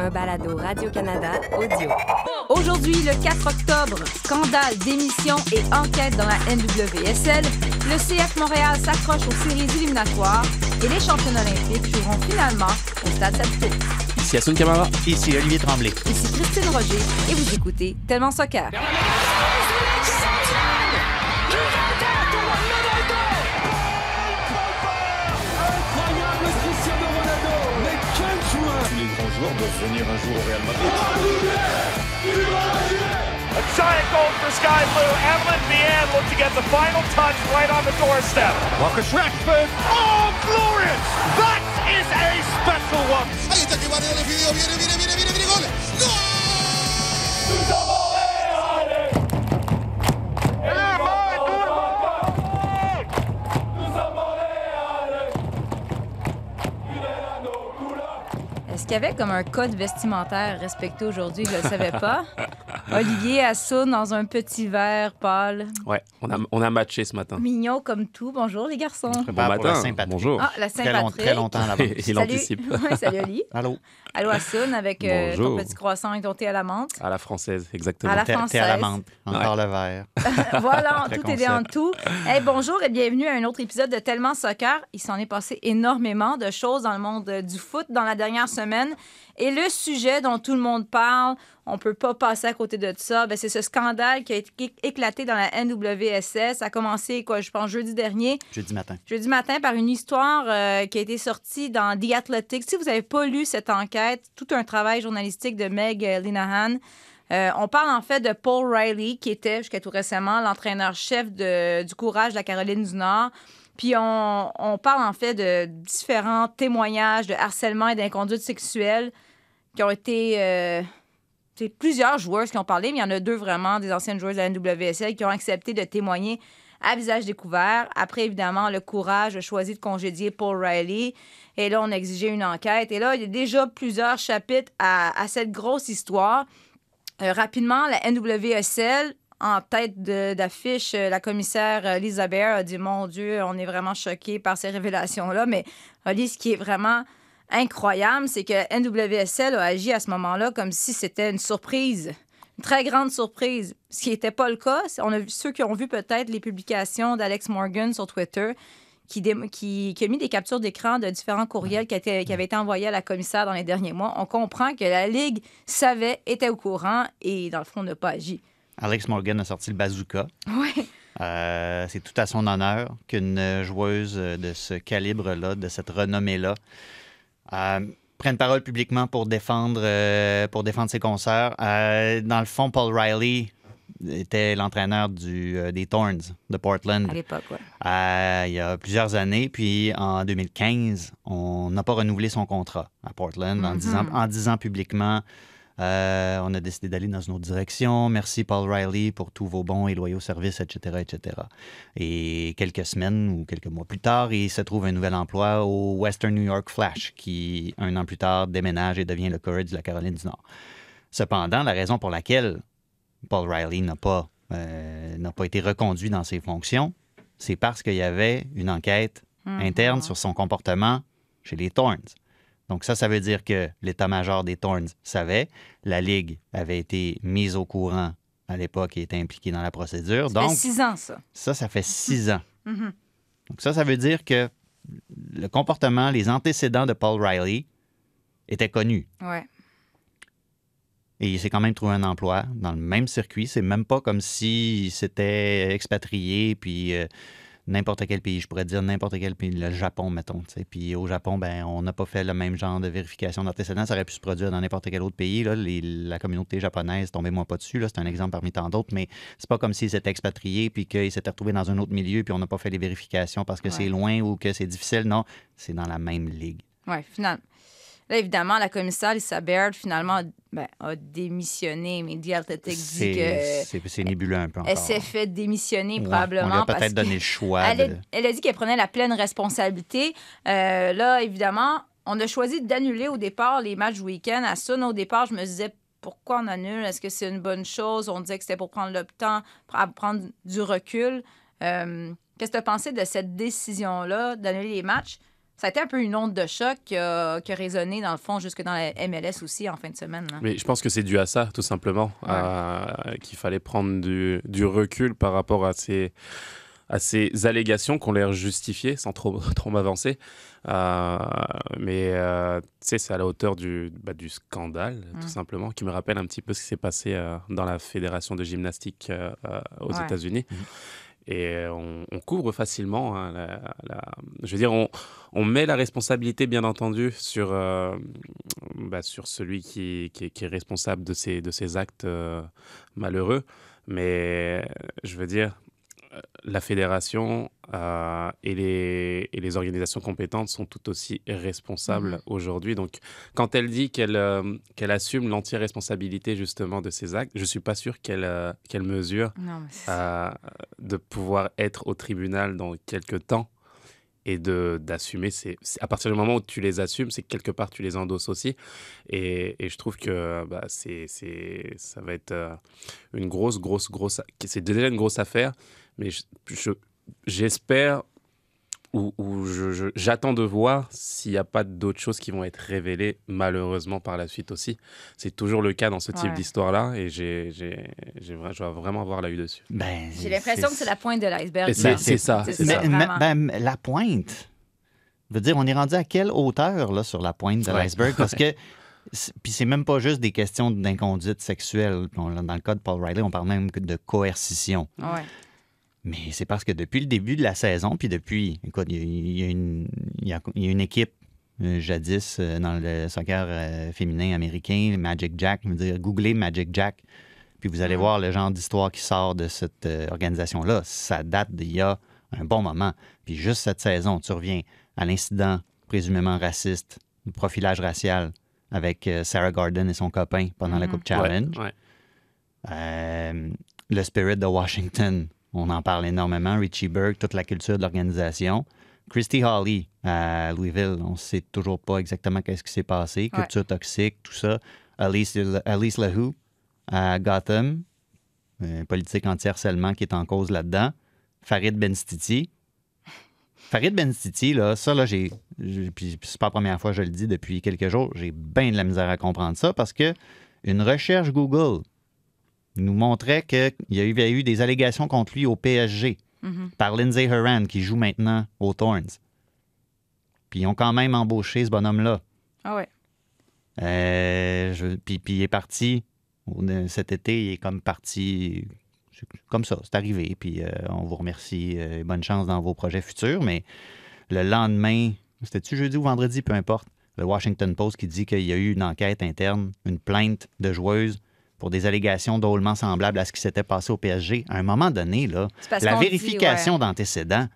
un balado Radio-Canada audio. Aujourd'hui, le 4 octobre, scandale, démission et enquête dans la NWSL, le CF Montréal s'accroche aux séries éliminatoires et les championnats olympiques joueront finalement au Stade Saputo. Ici Assun Camara. Ici Olivier Tremblay. Ici Christine Roger et vous écoutez Tellement Soccer. Joueurs doivent venir un jour au Real Madrid. A giant goal for Sky Blue. Evelyn Vianne look to get the final touch right on the doorstep. Marcus Rashford. Oh, glorious! That is a special one. Ahí está que va el video, viene, viene, viene, viene, qu'il y avait comme un code vestimentaire respecté aujourd'hui? Je ne le savais pas. Olivier Assoun dans un petit verre pâle. Ouais, on a, on a matché ce matin. Mignon comme tout. Bonjour les garçons. Bon Prépare pour la matin. Saint-Patrick. Bonjour. Ah, la Très, long- Saint-Patrick. très longtemps l'avance. Il Salut. anticipe. Ouais, salut Oli. Allô? Allô Assoun avec euh, ton petit croissant et ton thé à la menthe. À la française, exactement. À la T'es t'es à la française. menthe. Encore le verre. voilà, tout est dans concept. tout. Hey, bonjour et bienvenue à un autre épisode de Tellement Soccer. Il s'en est passé énormément de choses dans le monde euh, du foot dans la dernière semaine. Et le sujet dont tout le monde parle, on peut pas passer à côté de ça, ben, c'est ce scandale qui a été éclaté dans la NWSS. Ça a commencé, quoi, je pense, jeudi dernier. Jeudi matin. jeudi matin par une histoire euh, qui a été sortie dans The Athletic. Si vous n'avez pas lu cette enquête, tout un travail journalistique de Meg euh, Linehan. Euh, on parle en fait de Paul Riley, qui était jusqu'à tout récemment l'entraîneur-chef du Courage de la Caroline du Nord. Puis on, parle en fait de différents témoignages de harcèlement et d'inconduite sexuelle qui ont été... euh, c'est plusieurs joueurs qui ont parlé, mais il y en a deux vraiment, des anciennes joueuses de la NWSL, qui ont accepté de témoigner à visage découvert. Après, évidemment, le courage a choisi de congédier Paul Riley. Et là, on a exigé une enquête. Et là, il y a déjà plusieurs chapitres à, cette grosse histoire. Euh, rapidement, la NWSL, en tête d'affiche, euh, la commissaire euh, Lisa Bear a dit Mon Dieu, on est vraiment choqués par ces révélations-là. Mais Oli, ce qui est vraiment incroyable, c'est que NWSL a agi à ce moment-là comme si c'était une surprise. Très grande surprise. Ce qui n'était pas le cas. On a vu ceux qui ont vu peut-être les publications d'Alex Morgan sur Twitter qui, dé- qui- qui a mis des captures d'écran de différents courriels qui, étaient- qui avaient été envoyés à la commissaire dans les derniers mois. On comprend que la Ligue savait, était au courant et, dans le fond, n'a pas agi. Alex Morgan a sorti le bazooka. Oui. Euh, c'est tout à son honneur qu'une joueuse de ce calibre-là, de cette renommée-là, euh, prenne parole publiquement pour défendre, euh, pour défendre ses concerts. Euh, dans le fond, Paul Riley était l'entraîneur du, euh, des Thorns de Portland. À l'époque, oui. Euh, il y a plusieurs années. Puis en 2015, on n'a pas renouvelé son contrat à Portland en, disant, en disant publiquement euh, on a décidé d'aller dans une autre direction. Merci Paul Riley pour tous vos bons et loyaux services, etc., etc. Et quelques semaines ou quelques mois plus tard, il se trouve un nouvel emploi au Western New York Flash, qui un an plus tard déménage et devient le Courage de la Caroline du Nord. Cependant, la raison pour laquelle Paul Riley n'a pas, euh, n'a pas été reconduit dans ses fonctions, c'est parce qu'il y avait une enquête interne sur son comportement chez les Thorns. Donc ça, ça veut dire que l'état-major des Thorns savait, la Ligue avait été mise au courant à l'époque et était impliquée dans la procédure. Ça fait six ans, ça. ça, ça fait six ans. Mhm. Donc ça, ça veut dire que le comportement, les antécédents de Paul Riley étaient connus. Ouais. Et il s'est quand même trouvé un emploi dans le même circuit. C'est même pas comme s'il s'était expatrié, puis euh, n'importe quel pays, je pourrais dire n'importe quel pays, le Japon, mettons. Puis au Japon, ben, on n'a pas fait le même genre de vérification d'antécédents. Ça aurait pu se produire dans n'importe quel autre pays. Là. Les- la communauté japonaise, tombez-moi pas dessus, c'est un exemple parmi tant d'autres, mais c'est pas comme s'il s'était expatrié, puis qu'il s'était retrouvé dans un autre milieu, puis on n'a pas fait les vérifications parce que Ouais. c'est loin ou que c'est difficile. Non, c'est dans la même ligue. Oui, finalement. Là, évidemment, la commissaire Lisa Baird, finalement, ben, a démissionné, mais dit que c'est- c'est nébuleux un peu encore. elle s'est fait démissionner Ouais, probablement. On lui a peut-être donné le choix. Elle, a- de- elle a dit qu'elle prenait la pleine responsabilité. Euh, là, évidemment, on a choisi d'annuler au départ les matchs week-end. À Sun, au départ, je me disais pourquoi on annule? Est-ce que c'est une bonne chose? On disait que c'était pour prendre le temps, pour prendre du recul. Euh, Qu'est-ce que tu as pensé de cette décision-là d'annuler les matchs? Ça a été un peu une onde de choc qui a, qui a résonné, dans le fond, jusque dans la MLS aussi en fin de semaine. là. Mais je pense que c'est dû à ça, tout simplement. Ouais. euh, Qu'il fallait prendre du, du recul par rapport à ces, à ces allégations qu'on l'air justifiées, sans trop, trop m'avancer. Euh, mais euh, tu sais, c'est à la hauteur du, bah, du scandale, Mm. tout simplement, qui me rappelle un petit peu ce qui s'est passé euh, dans la fédération de gymnastique aux Ouais. États-Unis. Et on, on couvre facilement. hein, Je veux dire, on, met la responsabilité, bien entendu, sur, euh, bah, sur celui qui, qui est, responsable de ces, de ces actes euh, malheureux. Mais euh, je veux dire, euh, la fédération euh, et, les, et les organisations compétentes sont tout aussi responsables Mhm. aujourd'hui. Donc, quand elle dit qu'elle euh, assume l'entière responsabilité justement de ces actes, je ne suis pas sûr qu'elle euh, mesure Non, de pouvoir être au tribunal dans quelques temps et d'assumer à partir du moment où tu les assumes c'est que quelque part tu les endosses aussi et, et je trouve que bah, c'est ça va être une grosse grosse grosse c'est déjà une grosse affaire mais je- je- j'espère ou, ou je- je- j'attends de voir s'il n'y a pas d'autres choses qui vont être révélées malheureusement par la suite aussi c'est toujours le cas dans ce type Ouais. d'histoire là et j'ai je dois vraiment avoir l'œil dessus Ben, J'ai l'impression que c'est la pointe de l'iceberg. C'est- Ben, c'est ça, ça, ça. Mais- ben, la pointe. Je veux dire, on est rendu à quelle hauteur là, sur la pointe de Ouais. l'iceberg? Parce que. Puis c'est même pas juste des questions d'inconduite sexuelle. Dans le cas de Paul Riley, on parle même de coercition. Ouais. Mais c'est parce que depuis le début de la saison, puis depuis, écoute, il y a- y, une- y a- équipe euh, jadis euh, dans le soccer euh, féminin américain, Magic Jack, je veux dire, googlez Magic Jack, puis vous allez voir le genre d'histoire qui sort de cette organisation-là. Ça date d'il y a un bon moment. Puis juste cette saison, tu reviens à l'incident présumément raciste, du profilage racial avec Sarah Gordon et son copain pendant la Mhm. Coupe Challenge. Ouais, ouais. Le spirit de Washington, on en parle énormément. Richie Burke, toute la culture de l'organisation. Christy Hawley à Louisville, on ne sait toujours pas exactement qu'est-ce qui s'est passé. Ouais. Culture toxique, tout ça. Alice, Alice Lahou à Gotham, euh, politique anti-harcèlement qui est en cause là-dedans. Farid Benstiti. Farid Benstiti, là, ça, là, j'ai. j'ai- Puis c'est pas la première fois que je le dis depuis quelques jours, j'ai bien de la misère à comprendre ça parce que une recherche Google nous montrait qu'il y avait eu des allégations contre lui au PSG Mhm. par Lindsay Horan, qui joue maintenant aux Thorns. Puis ils ont quand même embauché ce bonhomme-là. Ah ouais. Euh, je- puis, puis il est parti cet été, il est comme parti comme ça, c'est arrivé. Puis euh, on vous remercie, euh, bonne chance dans vos projets futurs. Mais le lendemain, c'était-tu jeudi ou vendredi, peu importe, le Washington Post qui dit qu'il y a eu une enquête interne, une plainte de joueuses pour des allégations drôlement semblables à ce qui s'était passé au PSG. À un moment donné, là, la vérification ouais. d'antécédents,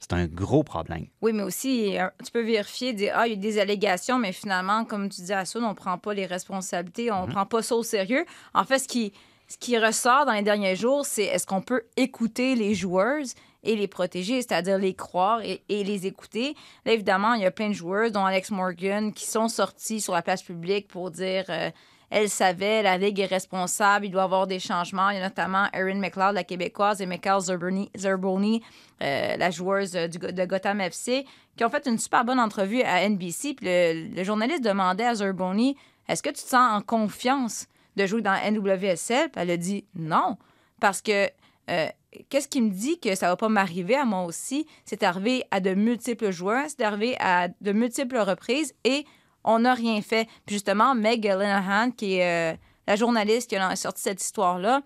c'est un gros problème. Oui, mais aussi, euh, tu peux vérifier, dire, ah, il y a des allégations, mais finalement, comme tu dis à Soud, on ne prend pas les responsabilités, on ne prend pas ça au sérieux. En fait, ce qui, ce qui ressort dans les derniers jours, c'est est-ce qu'on peut écouter les joueuses et les protéger, c'est-à-dire les croire et, et les écouter? Là, évidemment, il y a plein de joueuses, dont Alex Morgan, qui sont sortis sur la place publique pour dire... euh, elle savait, la Ligue est responsable, il doit y avoir des changements. Il y a notamment Erin McLeod, la Québécoise, et Michael Zerboni, euh, la joueuse du, de Gotham FC, qui ont fait une super bonne entrevue à NBC. Puis le, journaliste demandait à Zerboni Est-ce que tu te sens en confiance de jouer dans NWSL Puis elle a dit non, parce que. euh, Qu'est-ce qui me dit que ça va pas m'arriver à moi aussi? C'est arrivé à de multiples joueurs, c'est arrivé à de multiples reprises et on n'a rien fait. Puis justement, Meg Linehan, qui est euh, la journaliste qui a sorti cette histoire-là,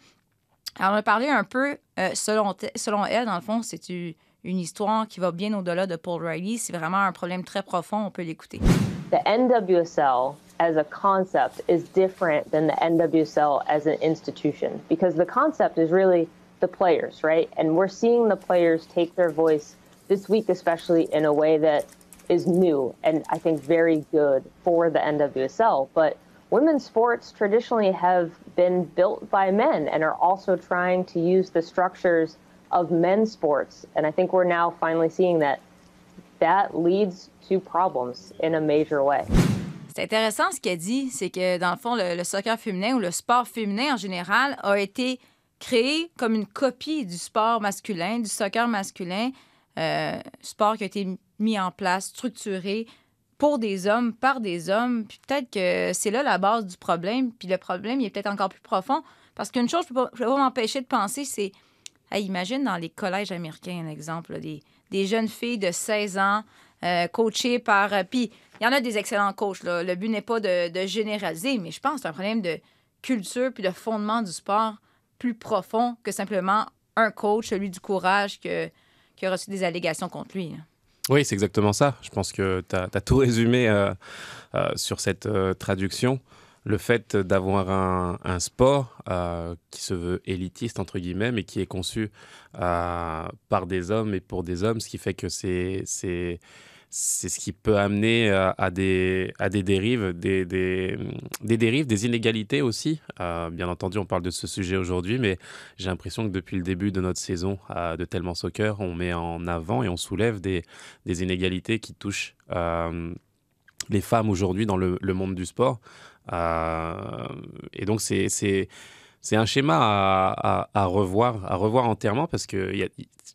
elle en a parlé un peu, euh, selon, selon elle, dans le fond, c'est une histoire qui va bien au-delà de Paul Riley. C'est vraiment un problème très profond, on peut l'écouter. the NWSL as a concept is different than the NWSL as an institution because the concept is really the players, right? And we're seeing the players take their voice this week, especially in a way that is new and I think very good for the NWSL. But women's sports traditionally have been built by men and are also trying to use the structures of men's sports. And I think we're now finally seeing that that leads to problems in a major way. C'est intéressant ce qu'elle dit, c'est que dans le fond, le, le soccer féminin ou le sport féminin en général a été créé comme une copie du sport masculin, du soccer masculin, euh, sport qui a été mis en place, structuré pour des hommes, par des hommes. Puis peut-être que c'est là la base du problème. Puis le problème, il est peut-être encore plus profond. Parce qu'une chose, je ne peux pas, m'empêcher de penser, c'est, hey, imagine dans les collèges américains, un exemple, des, des jeunes filles de 16 ans euh, coachées par... euh, puis il y en a des excellents coachs. Là. Le but n'est pas de, généraliser, mais je pense que c'est un problème de culture puis de fondement du sport plus profond que simplement un coach, celui du courage, que, qui a reçu des allégations contre lui. Oui, c'est exactement ça. Je pense que tu as, tout résumé euh, euh, sur cette euh, traduction. Le fait d'avoir un, un sport qui se veut élitiste, entre guillemets, mais qui est conçu par des hommes et pour des hommes, ce qui fait que c'est c'est ce qui peut amener euh, à des, dérives, des, dérives, des inégalités aussi. Euh, bien entendu, on parle de ce sujet aujourd'hui, mais j'ai l'impression que depuis le début de notre saison euh, de Tellement Soccer, on met en avant et on soulève des, inégalités qui touchent les femmes aujourd'hui dans le, monde du sport. Et donc, c'est un schéma à, à- revoir, à revoir entièrement parce que,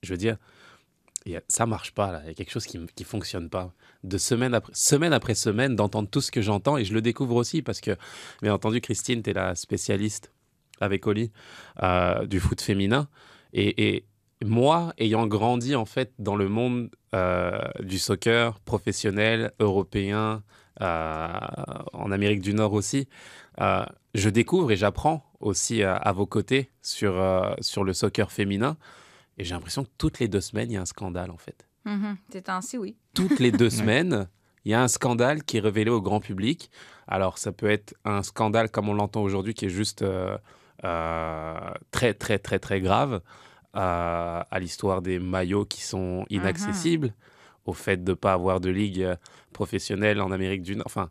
je veux dire, ça marche pas là. Il y a quelque chose qui qui fonctionne pas. De semaine après semaine après semaine, d'entendre tout ce que j'entends et je le découvre aussi parce que, bien entendu, Christine, tu es la spécialiste avec Oli euh, du foot féminin et, moi, ayant grandi en fait dans le monde euh, du soccer professionnel européen, euh, en Amérique du Nord aussi, je découvre et j'apprends aussi à vos côtés sur, sur le soccer féminin. Et j'ai l'impression que toutes les deux semaines, il y a un scandale, en fait. Mhm. Ces temps-ci, oui. Toutes les deux semaines, il y a un scandale qui est révélé au grand public. Alors, ça peut être un scandale comme on l'entend aujourd'hui, qui est juste euh, euh, très, très, très, très grave, euh, à l'histoire des maillots qui sont inaccessibles, au fait de ne pas avoir de ligue professionnelle en Amérique du Nord, enfin,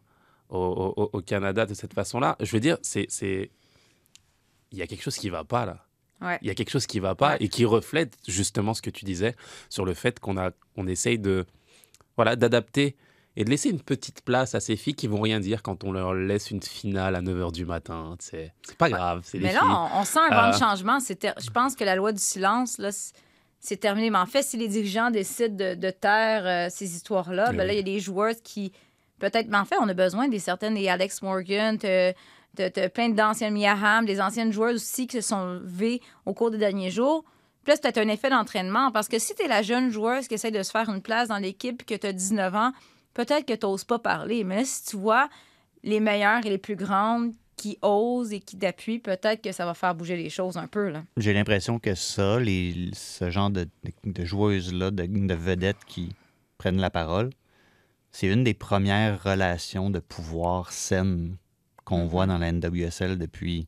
au, au- au Canada de cette façon-là. Je veux dire, c'est... c'est- Il y a quelque chose qui ne va pas, là. Ouais. Il y a quelque chose qui ne va pas Ouais. et qui reflète justement ce que tu disais sur le fait qu'on a, on essaye de, voilà, d'adapter et de laisser une petite place à ces filles qui vont rien dire quand on leur laisse une finale à 9h du matin. C'est, pas grave, les Mais là, filles. on, on sent un vent de Euh, changement. Je pense que la loi du silence, là, c'est terminé. Mais en fait, si les dirigeants décident de, de taire euh, ces histoires-là, ben là, il y a des joueurs qui, peut-être, mais en fait, on a besoin des certaines, des Alex Morgan, t'as t'as plein d'anciennes Mia Hamm, des anciennes joueuses aussi qui se sont levées au cours des derniers jours. Puis là, c'est un effet d'entraînement. Parce que si tu es la jeune joueuse qui essaie de se faire une place dans l'équipe que tu as 19 ans, peut-être que tu n'oses pas parler. Mais là, si tu vois les meilleures et les plus grandes qui osent et qui t'appuient, peut-être que ça va faire bouger les choses un peu. J'ai l'impression que ça, les, ce genre de, de- de joueuses-là, de, de vedettes qui prennent la parole, c'est une des premières relations de pouvoir saines qu'on voit dans la NWSL depuis,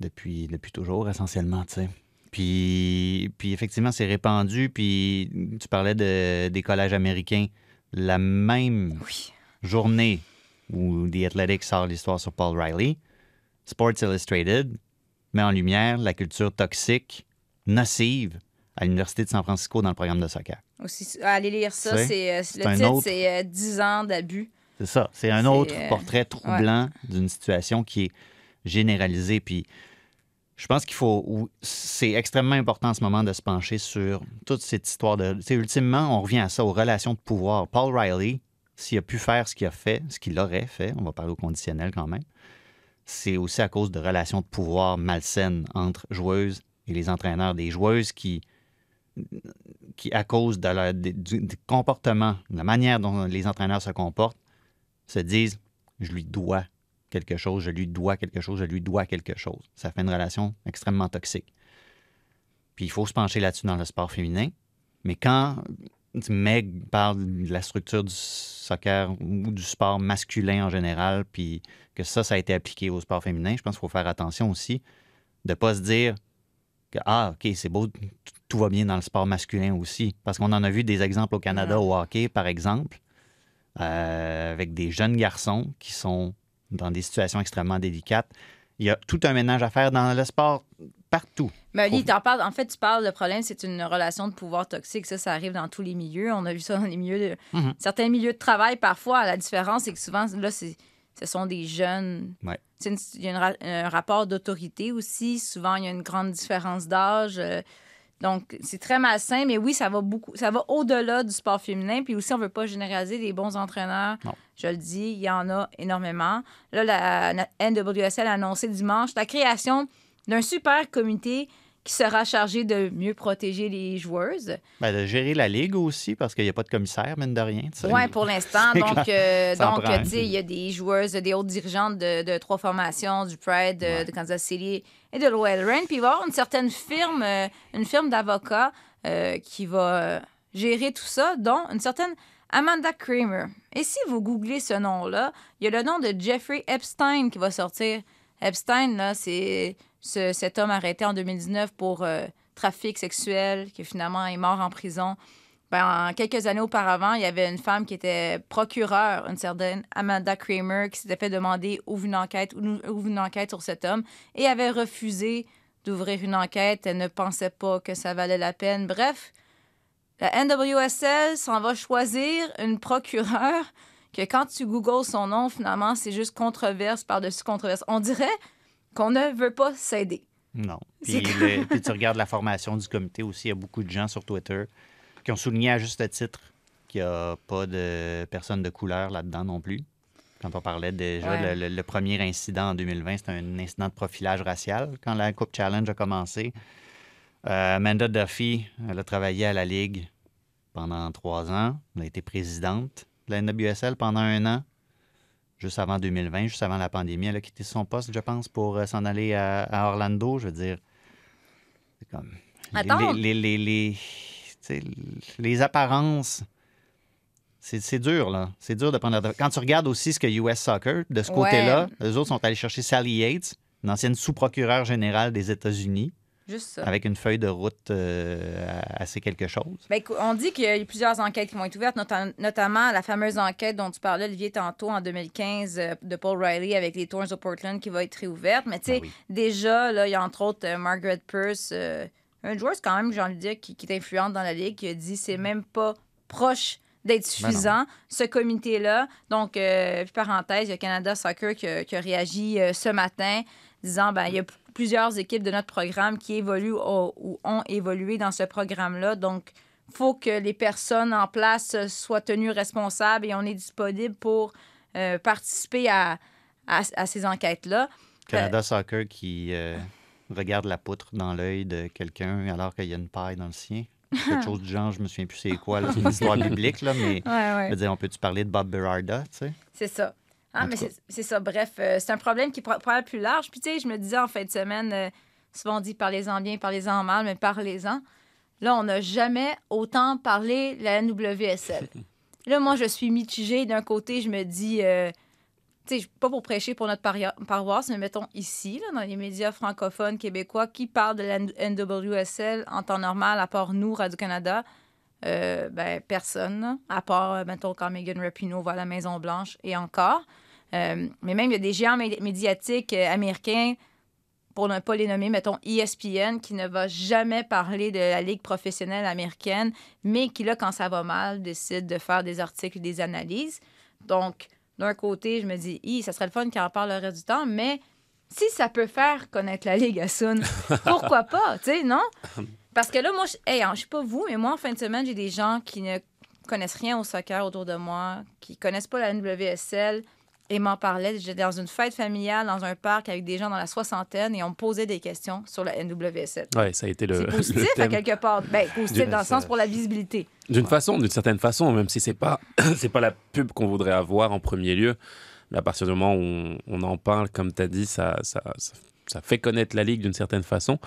depuis, depuis toujours, essentiellement, tu sais. Puis, puis effectivement, c'est répandu. Puis tu parlais de, des collèges américains. La même Oui. journée où The Athletic sort l'histoire sur Paul Riley, Sports Illustrated met en lumière la culture toxique, nocive à l'Université de San Francisco dans le programme de soccer. Aussi, allez lire ça. C'est- euh, le titre, autre- c'est euh, 10 ans d'abus. C'est ça. C'est un autre euh, portrait troublant d'une situation qui est généralisée. Puis je pense qu'il faut. C'est extrêmement important en ce moment de se pencher sur toute cette histoire de. Tu sais, ultimement, on revient à ça, aux relations de pouvoir. Paul Riley, s'il a pu faire ce qu'il a fait, ce qu'il aurait fait, on va parler au conditionnel quand même, c'est aussi à cause de relations de pouvoir malsaines entre joueuses et les entraîneurs. Des joueuses qui, qui à cause de leur, du, du comportement, de la manière dont les entraîneurs se comportent, se disent je lui dois quelque chose, je lui dois quelque chose, je lui dois quelque chose. Ça fait une relation extrêmement toxique. Puis il faut se pencher là-dessus dans le sport féminin. Mais quand Meg parle de la structure du soccer ou du sport masculin en général, puis que ça, ça a été appliqué au sport féminin, je pense qu'il faut faire attention aussi de ne pas se dire que, ah, OK, c'est beau, tout va bien dans le sport masculin aussi. Parce qu'on en a vu des exemples au Canada au hockey, par exemple, euh, avec des jeunes garçons qui sont dans des situations extrêmement délicates. Il y a tout un ménage à faire dans le sport partout. Mais Ali, t'en parles. En fait, tu parles, le problème, c'est une relation de pouvoir toxique. Ça, ça arrive dans tous les milieux. On a vu ça dans les milieux de... Mhm. Certains milieux de travail, parfois. La différence, c'est que souvent, là, ce sont des jeunes. Ouais. Une- Il y a une un rapport d'autorité aussi. Souvent, il y a une grande différence d'âge. Euh, Donc, c'est très malsain, mais oui, ça va beaucoup, ça va au-delà du sport féminin. Puis aussi, on veut pas généraliser des bons entraîneurs. Non. Je le dis, il y en a énormément. Là, la, NWSL a annoncé dimanche la création d'un super comité qui sera chargé de mieux protéger les joueuses. Ben, de gérer la ligue aussi, parce qu'il n'y a pas de commissaire, mine de rien. Oui, pour l'instant. Donc, euh, donc tu sais, il y a des joueuses, des hautes dirigeantes de, de trois formations, du Pride, Ouais. de Kansas City et de Reign. Puis il va y avoir une certaine firme, euh, une firme d'avocats euh, qui va euh, gérer tout ça, dont une certaine Amanda Kramer. Et si vous googlez ce nom-là, il y a le nom de Jeffrey Epstein qui va sortir. Epstein, là, c'est ce- cet homme arrêté en 2019 pour trafic sexuel, qui finalement est mort en prison. Ben, en quelques années auparavant, il y avait une femme qui était procureure, une certaine Amanda Kramer, qui s'était fait demander ouvre une enquête, ouvre une enquête sur cet homme et avait refusé d'ouvrir une enquête. Elle ne pensait pas que ça valait la peine. Bref, la NWSL s'en va choisir une procureure que quand tu googles son nom, finalement, c'est juste controverse par-dessus controverse. On dirait qu'on ne veut pas s'aider. Non. Puis, le- puis tu regardes la formation du comité aussi, il y a beaucoup de gens sur Twitter qui ont souligné à juste titre qu'il n'y a pas de personnes de couleur là-dedans non plus. Quand on parlait déjà, Ouais. le, le- le premier incident en 2020, c'était un incident de profilage racial quand la Coupe Challenge a commencé. Euh, Amanda Duffy, elle a travaillé à la Ligue pendant trois ans. Elle a été présidente de la NWSL pendant un an, juste avant 2020, juste avant la pandémie. Elle a quitté son poste, je pense, pour euh, s'en aller à, à Orlando. Je veux dire, c'est comme. Attends. Les, les, les, les- les apparences. C'est c'est dur, là. C'est dur de prendre. Quand tu regardes aussi ce que US Soccer, de ce Ouais. côté-là, eux autres sont allés chercher Sally Yates, une ancienne sous-procureure générale des États-Unis, Juste ça. avec une feuille de route euh, assez quelque chose. Écou- on dit qu'il y a eu plusieurs enquêtes qui vont être ouvertes, nota- notamment la fameuse enquête dont tu parlais, Olivier, tantôt, en 2015, euh, de Paul Riley avec les Thorns de Portland qui va être réouverte. Mais tu sais, Ben oui. déjà, là, il y a entre autres euh, Margaret Pierce, euh, une joueuse quand même, j'ai envie de dire, qui, qui est influente dans la ligue, qui a dit c'est même pas proche d'être Ben suffisant, ce comité-là. Donc, euh, puis parenthèse, il y a Canada Soccer qui a, qui a réagi euh, ce matin, disant ben il y a plusieurs équipes de notre programme qui évoluent au- ou ont évolué dans ce programme-là. Donc, faut que les personnes en place euh, soient tenues responsables et on est disponible pour euh, participer à, à, à ces enquêtes-là. Canada Soccer qui euh, regarde la poutre dans l'œil de quelqu'un alors qu'il y a une paille dans le sien. Quelque chose du genre, je me souviens plus c'est quoi, c'est une histoire biblique, là, mais Ouais, je veux dire, on peut-tu parler de Bob Berarda, tu sais? C'est ça. Ah, En mais c'est ça. Bref, euh, c'est un problème qui est pro- probablement plus large. Puis, tu sais, je me disais en fin de semaine, euh, souvent on dit parlez-en bien, parlez-en mal, mais parlez-en. Là, on n'a jamais autant parlé de la NWSL. Là, moi, je suis mitigée. D'un côté, je me dis, euh, sais, pas pour prêcher pour notre paroisse, mais mettons ici, là, dans les médias francophones québécois, qui parlent de la NWSL en temps normal, à part nous, Radio-Canada? Euh, ben, personne, à part, euh, mettons, quand Megan Rapinoe va à la Maison-Blanche et encore. Euh, mais même, il y a des géants mé- médiatiques américains, pour ne pas les nommer, mettons ESPN, qui ne va jamais parler de la Ligue professionnelle américaine, mais qui, là, quand ça va mal, décide de faire des articles, des analyses. Donc, d'un côté, je me dis, Hi, ça serait le fun qu'il en parle le reste du temps, mais si ça peut faire connaître la Ligue à Sun, pourquoi pas, tu sais, non? Parce que là, moi, je, hey, hein, je sais pas vous, mais moi, en fin de semaine, j'ai des gens qui ne connaissent rien au soccer autour de moi, qui connaissent pas la NWSL et m'en parlaient. J'étais dans une fête familiale, dans un parc avec des gens dans la soixantaine et on me posait des questions sur la NWSL. Ouais, ça a été le, C'est le positif à quelque part. Ben, positif dans le sens pour la visibilité. D'une façon, d'une certaine façon, même si c'est pas c'est pas la pub qu'on voudrait avoir en premier lieu, mais à partir du moment où on, on en parle, comme tu as dit, ça, ça, ça, ça fait connaître la Ligue d'une certaine façon.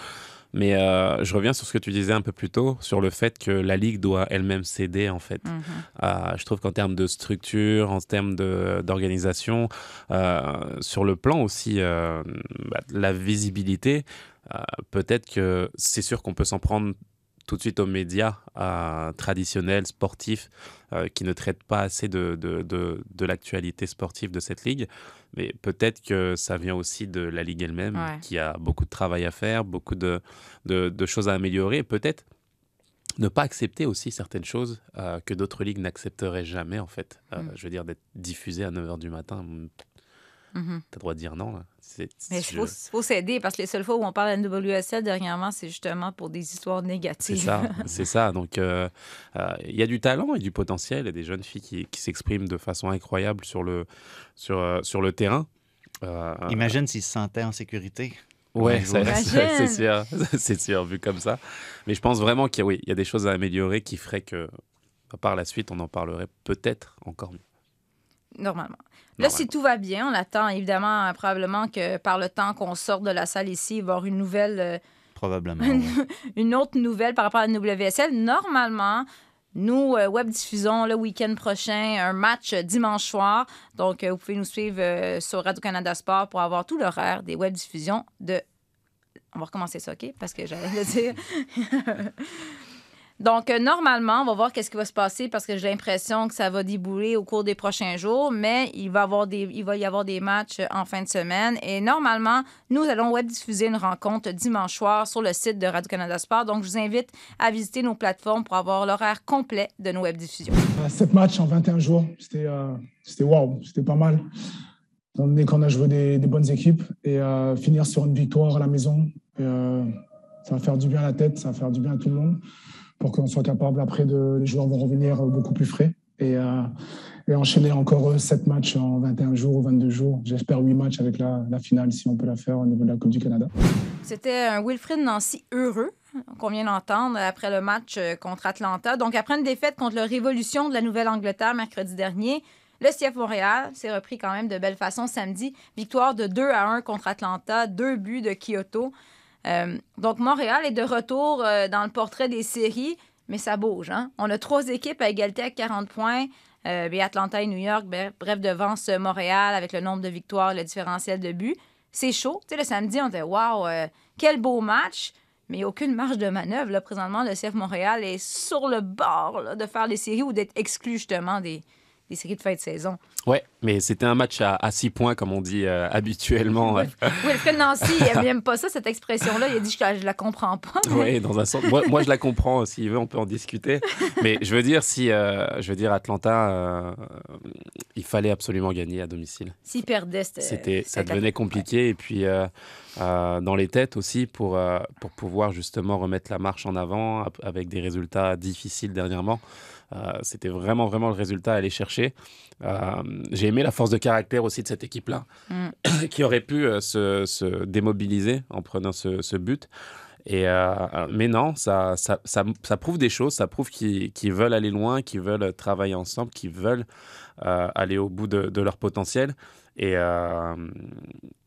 Mais euh, je reviens sur ce que tu disais un peu plus tôt, sur le fait que la Ligue doit elle-même céder, en fait. Mhm. Euh, je trouve qu'en termes de structure, en termes d'organisation, euh, sur le plan aussi bah, la visibilité, euh, peut-être que c'est sûr qu'on peut s'en prendre tout de suite aux médias euh, traditionnels, sportifs, euh, qui ne traitent pas assez de, de, de, de l'actualité sportive de cette ligue. Mais peut-être que ça vient aussi de la ligue elle-même, Ouais. qui a beaucoup de travail à faire, beaucoup de, choses à améliorer. Peut-être ne pas accepter aussi certaines choses euh, que d'autres ligues n'accepteraient jamais, en fait. Euh, Mm. Je veux dire, d'être diffusé à 9h du matin. Mm, Mhm. tu as le droit de dire non. Là. C'est- Mais il faut, faut s'aider parce que les seules fois où on parle de NWSL dernièrement, c'est justement pour des histoires C'est négatives. ça, c'est ça. Donc, euh, euh, il y a du talent et du potentiel et des jeunes filles qui, qui s'expriment de façon incroyable sur le, sur, euh, sur le terrain. Euh, Imagine s'ils se sentaient en sécurité. Ouais, c'est c'est sûr, c'est sûr, vu comme ça. Mais je pense vraiment qu'il y, a- oui, il y a des choses à améliorer qui feraient que par la suite, on en parlerait peut-être encore mieux. Normalement. Là, si tout va bien, on attend évidemment, euh, probablement que par le temps qu'on sorte de la salle ici, il va y avoir une nouvelle, euh, Probablement. ouais. une autre nouvelle par rapport à la WSL. Normalement, nous, euh, web diffusons le week-end prochain un match euh, dimanche soir. Donc, euh, vous pouvez nous suivre euh, sur Radio-Canada Sport pour avoir tout l'horaire des web diffusions de. On va recommencer ça, OK? Parce que j'allais le dire. Donc, euh, normalement, on va voir qu'est-ce qui va se passer parce que j'ai l'impression que ça va débouler au cours des prochains jours, mais il va, avoir des, il va y avoir des matchs en fin de semaine. Et normalement, nous allons web diffuser une rencontre dimanche soir sur le site de Radio-Canada Sport. Donc, je vous invite à visiter nos plateformes pour avoir l'horaire complet de nos web diffusions. Euh, Sept matchs en 21 jours, c'était euh, waouh, c'était pas mal. Donné qu'on a joué des, bonnes équipes et euh, finir sur une victoire à la maison, euh, ça va faire du bien à la tête, ça va faire du bien à tout le monde pour qu'on soit capable après de les joueurs vont revenir euh, beaucoup plus frais et, euh, et enchaîner encore euh, sept matchs en 21 jours ou 22 jours. J'espère huit matchs avec la, la finale si on peut la faire au niveau de la Coupe du Canada. C'était un Wilfrid Nancy heureux qu'on vient d'entendre après le match euh, contre Atlanta. Donc, après une défaite contre le Révolution de la Nouvelle-Angleterre mercredi dernier, le CF Montréal s'est repris quand même de belle façon samedi. Victoire de 2 à 1 contre Atlanta, deux buts de Kyoto. Euh, donc, Montréal est de retour euh, dans le portrait des séries, mais ça bouge. Hein? On a trois équipes à égalité à 40 points. Euh, Atlanta et New York, bref, bref, devance Montréal avec le nombre de victoires le différentiel de buts. C'est chaud. Tu sais, le samedi, on était Waouh, quel beau match! Mais aucune marge de manœuvre. Présentement, le CF Montréal est sur le bord de faire les séries ou d'être exclu justement des, des séries de fin de saison. Ouais, mais c'était un match à, à six points, comme on dit euh, habituellement. Wilfred Nancy, il n'aime pas ça, cette expression-là? Il a dit je, je la comprends pas. mais- Oui, dans un sens. Moi, moi, je la comprends. S'il veut, on peut en discuter. Mais je veux dire, si, euh, je veux dire, Atlanta, euh, il fallait absolument gagner à domicile. S'il perdait, c'était. Ça devenait compliqué. Et puis, euh, euh, dans les têtes aussi, pour, euh, pour pouvoir justement remettre la marche en avant avec des résultats difficiles dernièrement. Euh, c'était vraiment, vraiment le résultat à aller chercher. Euh, j'ai aimé la force de caractère aussi de cette équipe-là, Mm. qui aurait pu euh, se, se démobiliser en prenant ce, ce but. Et, euh, mais non, ça, ça, ça, ça prouve des choses, ça prouve qu'ils veulent aller loin, qu'ils veulent travailler ensemble, qu'ils veulent euh, aller au bout de, de leur potentiel. Et euh,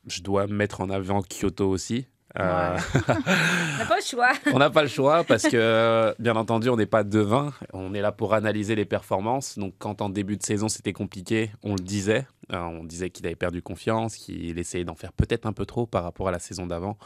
je dois mettre en avant Kyoto aussi. Euh, On n'a pas le choix. on n'a pas le choix parce que, bien entendu, on n'est pas devin. On est là pour analyser les performances. Donc, quand en début de saison c'était compliqué, on le disait. Euh, on disait qu'il avait perdu confiance, qu'il essayait d'en faire peut-être un peu trop par rapport à la saison d'avant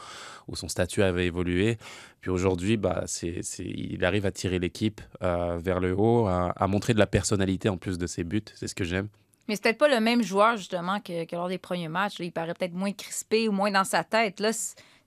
où son statut avait évolué. Puis aujourd'hui, bah, c'est, c'est- il arrive à tirer l'équipe euh, vers le haut, à, à montrer de la personnalité en plus de ses buts. C'est ce que j'aime. Mais c'est peut-être pas le même joueur, justement, que, que lors des premiers matchs. Il paraît peut-être moins crispé ou moins dans sa tête. Là,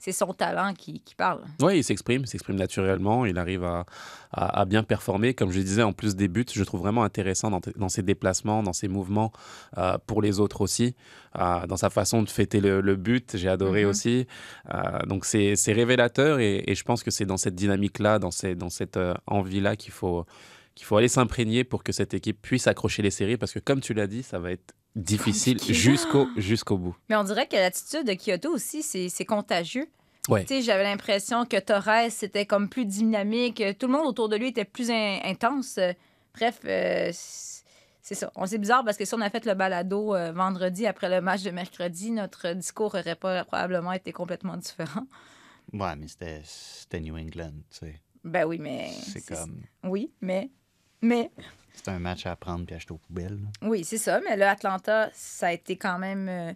c'est son talent qui, qui parle. Oui, il s'exprime, il s'exprime naturellement, il arrive à, à- à bien performer. Comme je disais, en plus des buts, je trouve vraiment intéressant dans, dans ses déplacements, dans ses mouvements, euh, pour les autres aussi, euh, dans sa façon de fêter le, le but, j'ai adoré Mhm. aussi. Euh, donc c'est révélateur et, et je pense que c'est dans cette dynamique-là, dans, ces- dans cette envie-là qu'il faut, qu'il faut aller s'imprégner pour que cette équipe puisse accrocher les séries, parce que comme tu l'as dit, ça va être difficile Compliqué. jusqu'au jusqu'au bout. Mais on dirait que l'attitude de Kyoto aussi, c'est c'est contagieux. Ouais. Tu sais, J'avais l'impression que Torres, c'était comme plus dynamique. Tout le monde autour de lui était plus in- intense. Euh, Bref, euh, c'est ça. On C'est bizarre parce que si on a fait le balado euh, vendredi après le match de mercredi, notre discours aurait pas probablement été complètement différent. Ouais, mais c'était- c'était New England, tu sais. Ben oui, mais... C'est comme... Oui, mais... Mais... C'est un match à prendre puis acheter aux poubelles. là. Oui, c'est ça. Mais là, Atlanta, ça a été quand même euh,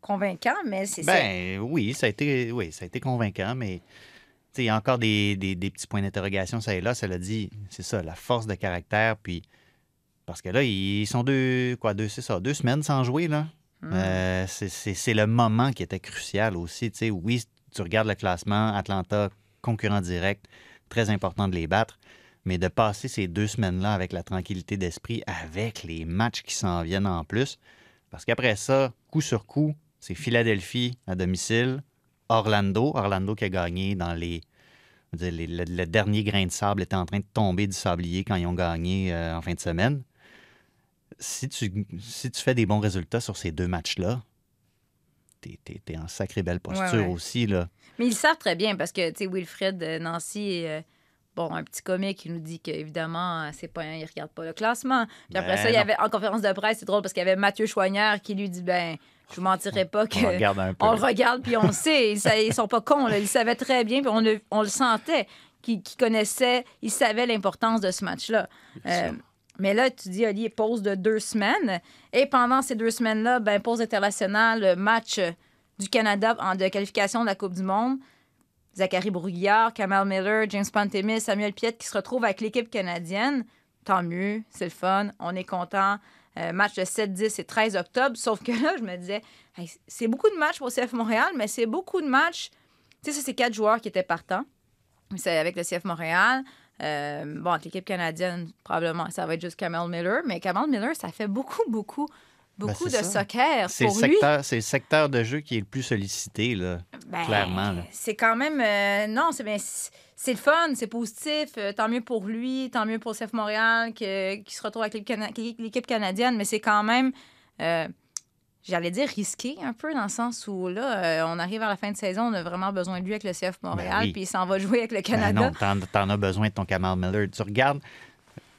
convaincant, mais c'est ça. Ben oui, ça a été, oui, ça a été convaincant, mais il y a encore des, des- des petits points d'interrogation, ça et là. Cela dit, c'est ça, la force de caractère, puis parce que là, ils sont deux, quoi, deux, c'est ça, deux semaines sans jouer, là. Hmm. Euh, c'est- c'est c'est le moment qui était crucial aussi. Tu sais, oui, tu regardes le classement, Atlanta, concurrent direct, très important de les battre, mais de passer ces deux semaines-là avec la tranquillité d'esprit, avec les matchs qui s'en viennent en plus, parce qu'après ça, coup sur coup, C'est Philadelphie à domicile, Orlando. Orlando qui a gagné dans les. dire, le, le dernier grain de sable était en train de tomber du sablier quand ils ont gagné euh, en fin de semaine. Si tu, si tu fais des bons résultats sur ces deux matchs-là, t'es es, en sacrée belle posture Ouais, ouais. aussi. Là. Mais ils le savent très bien parce que, tu sais, Wilfred euh, Nancy, euh, bon, un petit comique qui nous dit qu'évidemment, c'est pas un, il regarde pas le classement. Puis après Ben ça, il y non. avait, en conférence de presse, c'est drôle parce qu'il y avait Mathieu Choignard qui lui dit, ben, je vous mentirais pas que. On regarde un peu. On le regarde, puis on sait. Ils, sont pas cons, là. Ils savaient très bien, puis on le, on le sentait qu'ils qu'ils connaissaient, ils savaient l'importance de ce match-là. Euh, mais là, tu dis, Oli, pause de deux semaines. Et pendant ces deux semaines-là, ben, pause internationale, match euh, du Canada en de qualification de la Coupe du Monde. Zachary Brouillard, Kamal Miller, James Pantemis, Samuel Piette qui se retrouvent avec l'équipe canadienne. Tant mieux, c'est le fun, on est content. Euh, match de 7, 10 et 13 octobre. Sauf que là, je me disais, c'est beaucoup de matchs pour le CF Montréal, mais c'est beaucoup de matchs. Tu sais, c'est quatre joueurs qui étaient partants. C'est avec le CF Montréal. Euh, bon, l'équipe canadienne, probablement, ça va être juste Kamal Miller. Mais Kamal Miller, ça fait beaucoup, beaucoup, beaucoup Ben, c'est de ça. soccer C'est le, pour lui. secteur, c'est le secteur de jeu qui est le plus sollicité, là, Ben, clairement. là. C'est quand même. euh, non, c'est ben, c'est- le fun, c'est positif. euh, tant mieux pour lui, tant mieux pour le CF Montréal que- qui se retrouve avec l'équipe cana- l'équipe canadienne, mais c'est quand même. euh, J'allais dire risqué un peu dans le sens où là, on arrive à la fin de saison, on a vraiment besoin de lui avec le CF Montréal, Ben oui. puis il s'en va jouer avec le Ben Canada. non, t'en, t'en as besoin de ton Kamal Miller. Tu regardes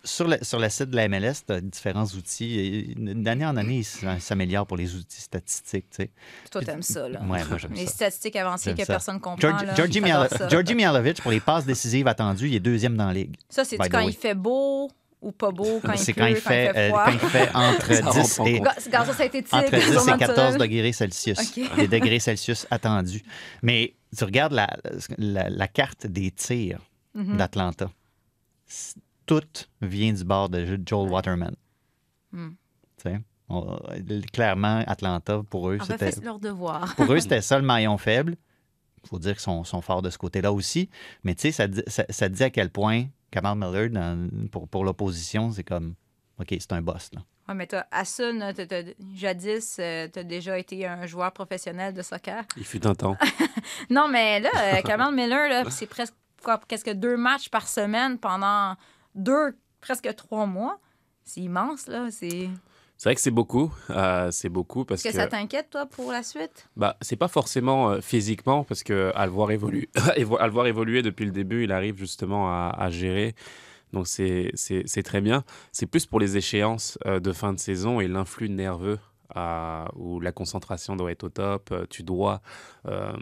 sur le, sur le site de la MLS, tu as différents outils. D'année en année, ils s- s'améliorent pour les outils statistiques. Tu sais. Toi, t'aimes ça, là. Ouais, moi, j'aime Les ça. statistiques avancées que ça. personne comprend. Georgi, là, Georgi, ça. Mihalovic, pour les passes décisives attendues, il est deuxième dans la ligue. Ça, c'est quand il fait beau ou pas beau, quand il pleut, quand il fait, euh, froid? quand il fait entre Ça 10 rentre en et, compte. Gaz- Gaz synthétique, entre 10 journal et 14 naturel. degrés Celsius. Les degrés Celsius attendus. Mais tu regardes la, la- la carte des tirs Mhm. d'Atlanta. Tout vient du bord de Joel Waterman. Mm. Tu sais, on- clairement, Atlanta, pour eux, c'était leur devoir. pour eux, c'était ça le maillon faible. Il faut dire qu'ils sont, sont forts de ce côté-là aussi. Mais tu sais, ça, dit- ça, ça dit à quel point Kamal Miller, dans- pour, pour l'opposition, c'est comme OK, c'est un boss. Là. Ouais, mais toi, Asun, t'as- t'as- jadis, tu as déjà été un joueur professionnel de soccer? Il fut un temps. Non, mais là, euh, Kamal Miller, là, c'est presque quoi, presque deux matchs par semaine pendant deux, presque trois mois. C'est immense, là. C'est... C'est vrai que c'est beaucoup. euh, c'est beaucoup parce Est-ce que, que ça t'inquiète, toi, pour la suite? bah, c'est pas forcément euh, physiquement parce que à le voir évoluer, à le voir évoluer depuis le début, il arrive justement à, à gérer. Donc c'est très bien. C'est plus pour les échéances euh, de fin de saison et l'influx nerveux à- où la concentration doit être au top. euh, Tu dois euh,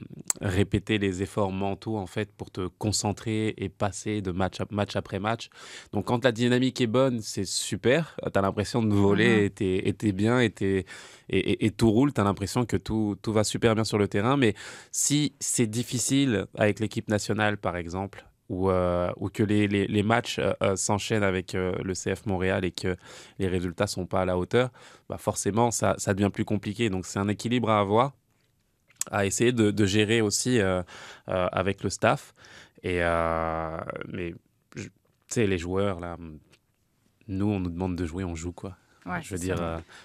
répéter les efforts mentaux en fait pour te concentrer et passer de match, à- match après match. Donc quand la dynamique est bonne, c'est super. Tu as l'impression de voler Mhm. et t'es- bien et, t'es- et, et- et tout roule. Tu as l'impression que tout, tout va super bien sur le terrain. Mais si c'est difficile avec l'équipe nationale, par exemple, ou, euh, ou que les, les- les matchs euh, euh, s'enchaînent avec le CF Montréal et que les résultats sont pas à la hauteur, bah forcément, ça, ça devient plus compliqué. Donc, c'est un équilibre à avoir, à essayer de, de gérer aussi euh, euh, avec le staff. Et, euh, mais, tu sais, les joueurs, là, nous, on nous demande de jouer, on joue, quoi. Ouais, je veux dire,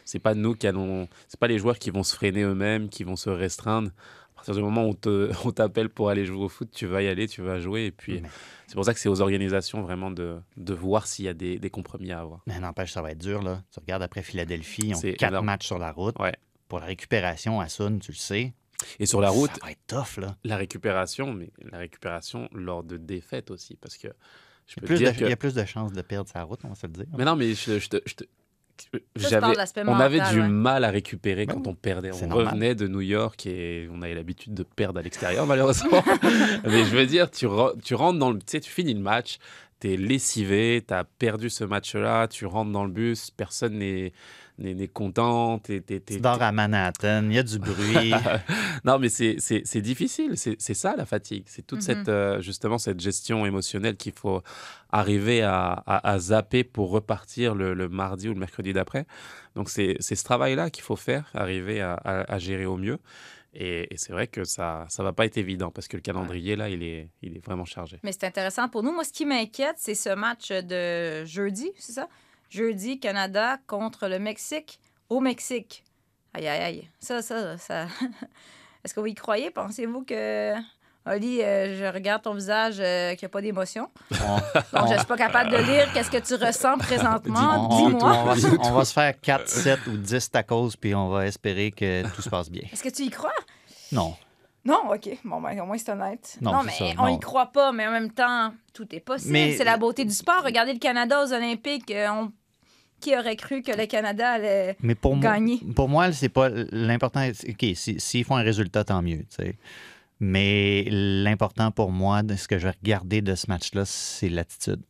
c'est pas nous qui allons, c'est pas les joueurs qui vont se freiner eux-mêmes, qui vont se restreindre. À partir du moment où on t'appelle pour aller jouer au foot, tu vas y aller, tu vas jouer. Et puis, Mais- c'est pour ça que c'est aux organisations vraiment de, de voir s'il y a des, des compromis à avoir. Mais n'empêche, ça va être dur. Là. Tu regardes après Philadelphie, ils ont quatre énorme. matchs sur la route. Ouais. Pour la récupération à Sun, tu le sais. Et sur la route, Ça va être tough, là. la récupération, mais la récupération lors de défaites aussi, parce que je Il y, a plus dire de, que... il y a plus de chances de perdre sa route, on va se le dire. Mais non, mais je, je j'avais- on avait mental, du ouais. mal à récupérer Ben quand oui, on perdait. c'est On normal. revenait de New York et on avait l'habitude de perdre à l'extérieur, malheureusement. mais je veux dire, tu, re- tu rentres dans le. Tu sais, tu finis le match, t'es lessivé, t'as perdu ce match-là, tu rentres dans le bus, personne n'est n'est n'est content. t'es- t'es- t'es- Tu dors à Manhattan, il y a du bruit. non, mais c'est- c'est c'est difficile. C'est c'est ça la fatigue. C'est toute Mhm. cette euh, justement cette gestion émotionnelle qu'il faut arriver à, à- à zapper pour repartir le, le mardi ou le mercredi d'après. Donc c'est c'est ce travail-là qu'il faut faire, arriver à, à- à gérer au mieux. Et, et c'est vrai que ça ça va pas être évident parce que le calendrier là, il est il est vraiment chargé. Mais c'est intéressant pour nous. Moi, ce qui m'inquiète, c'est ce match de jeudi, c'est ça? Jeudi, Canada contre le Mexique au Mexique. Aïe, aïe, aïe. Ça, ça, ça. Est-ce que vous y croyez? Pensez-vous que. Oli, euh, je regarde ton visage euh, qu'il n'y a pas d'émotion? On, Donc, je ne suis pas capable de lire qu'est-ce que tu ressens présentement? Dis-moi. on va, se- on va se faire 4, 7 ou 10 tacos, puis on va espérer que tout se passe bien. Est-ce que tu y crois? Non. Non, OK. Bon, ben, au moins, c'est honnête. Non, mais c'est ça, on non. y croit pas, mais en même temps, tout est possible. Mais- C'est la beauté du sport. Regardez le Canada aux Olympiques. euh, on- Qui aurait cru que le Canada allait Mais pour moi, gagner? pour moi, c'est pas l'important. c'est- OK, si- s'ils font un résultat, tant mieux, tu sais. Mais l'important pour moi, de ce que je vais regarder de ce match-là, c'est l'attitude.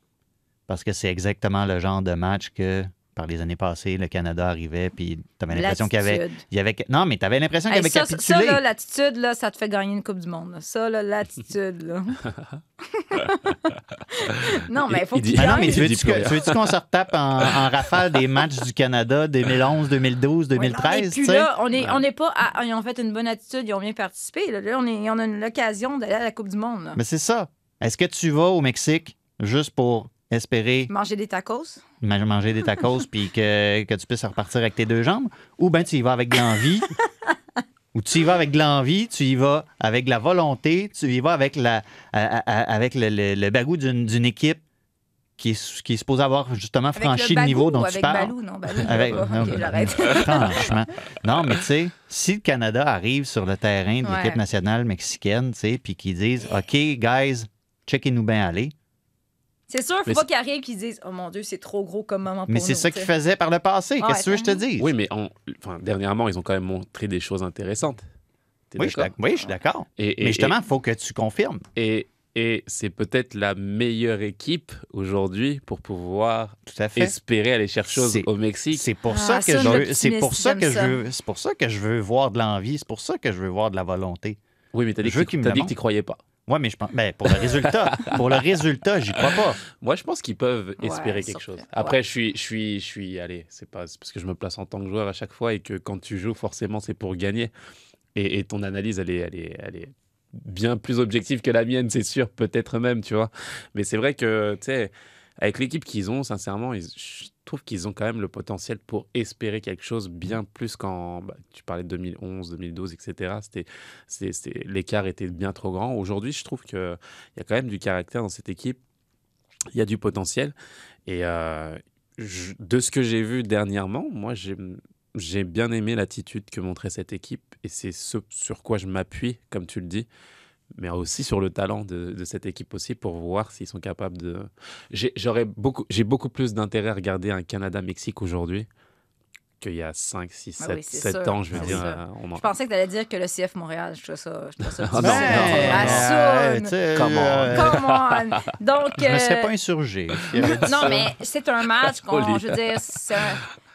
Parce que c'est exactement le genre de match que, par les années passées, le Canada arrivait, puis tu avais l'impression qu'il y avait, il y avait. Non, mais tu avais l'impression qu'il Hey, avait ça, capitulé. ça, là, l'attitude, là, ça te fait gagner une Coupe du Monde. là. Ça, là, l'attitude, là. non, mais il faut Il qu'il dit- Ah non, mais tu veux-tu que- tu veux-tu qu'on se retape en, en rafale des matchs du Canada 2011, 2012, Ouais, 2013? Et tu puis sais? là, on n'est on est pas. à- ils ont fait une bonne attitude, ils ont bien participé. Là, Là, on, est, on a une- l'occasion d'aller à la Coupe du Monde. là. Mais c'est ça. Est-ce que tu vas au Mexique juste pour espérer Manger des tacos. ma- manger des tacos puis que, que tu puisses repartir avec tes deux jambes? Ou bien tu y vas avec de l'envie? Ou tu y vas avec de l'envie, tu y vas avec de la volonté, tu y vas avec, la, à- à- avec le, le, le bagou d'une équipe qui est, qui est supposée avoir justement Avec franchi le le, niveau dont tu parles. Balou? Non, Balou, Avec- non. Franchement. Non, mais tu sais, si le Canada arrive sur le terrain de l'équipe Ouais. nationale mexicaine, tu sais, puis qu'ils disent OK, guys, checkez-nous bien aller. C'est sûr, faut Mais pas arrivent et qu'ils disent Oh mon Dieu, c'est trop gros comme moment pour Mais c'est ça tu qu'ils faisaient par le passé. Ouais, Qu'est-ce que tu veux que je te dise? Oui, mais enfin, dernièrement, ils ont quand même montré des choses intéressantes. T'es oui, je suis d'accord? d'ac- oui, je suis d'accord. Et- et- Mais justement, il faut que tu confirmes. Et, et c'est peut-être la meilleure équipe aujourd'hui pour pouvoir Tout à fait. espérer aller chercher chose au Mexique. C'est pour Ah, ça que je veux, l'optimiste, c'est pour ça j'aime que je ça. veux, c'est pour ça que je veux voir de l'envie, c'est pour ça que je veux voir de la volonté. Oui, mais t'as dit Je que tu le dit que t'y croyais pas. Ouais, mais je pense, ben, pour le résultat, pour le résultat, j'y crois pas. Moi, je pense qu'ils peuvent espérer quelque chose. Après, ouais. je suis, je suis, je suis, allez, c'est pas parce que je me place en tant que joueur à chaque fois et que quand tu joues, forcément, c'est pour gagner. Et, et ton analyse, elle est, elle est, elle est bien plus objective que la mienne, c'est sûr, peut-être même, tu vois. Mais c'est vrai que, tu sais, avec l'équipe qu'ils ont, sincèrement, je trouve qu'ils ont quand même le potentiel pour espérer quelque chose bien plus qu'en. bah, tu parlais de 2011, 2012, etc. C'était, l'écart était bien trop grand. Aujourd'hui, je trouve qu'il y a quand même du caractère dans cette équipe. Il y a du potentiel. Et euh, de ce que j'ai vu dernièrement, moi, j'ai. J'ai bien aimé l'attitude que montrait cette équipe et c'est ce sur quoi je m'appuie, comme tu le dis, mais aussi sur le talent de, de cette équipe aussi pour voir s'ils sont capables de. J'ai j'aurais beaucoup, j'ai beaucoup plus d'intérêt à regarder un Canada-Mexique aujourd'hui qu'il y a 5, 6, Ah 7, oui, c'est 7 sûr, ans, je veux c'est dire. euh, on en- Je pensais que tu allais dire que le CF Montréal, je trouve ça. Je trouve ça Ah, difficile. non, non, Ah, euh, Come on. Come on! Donc. Je me serais euh, pas insurgé. Non, mais c'est un match qu'on, je veux dire, c'est un-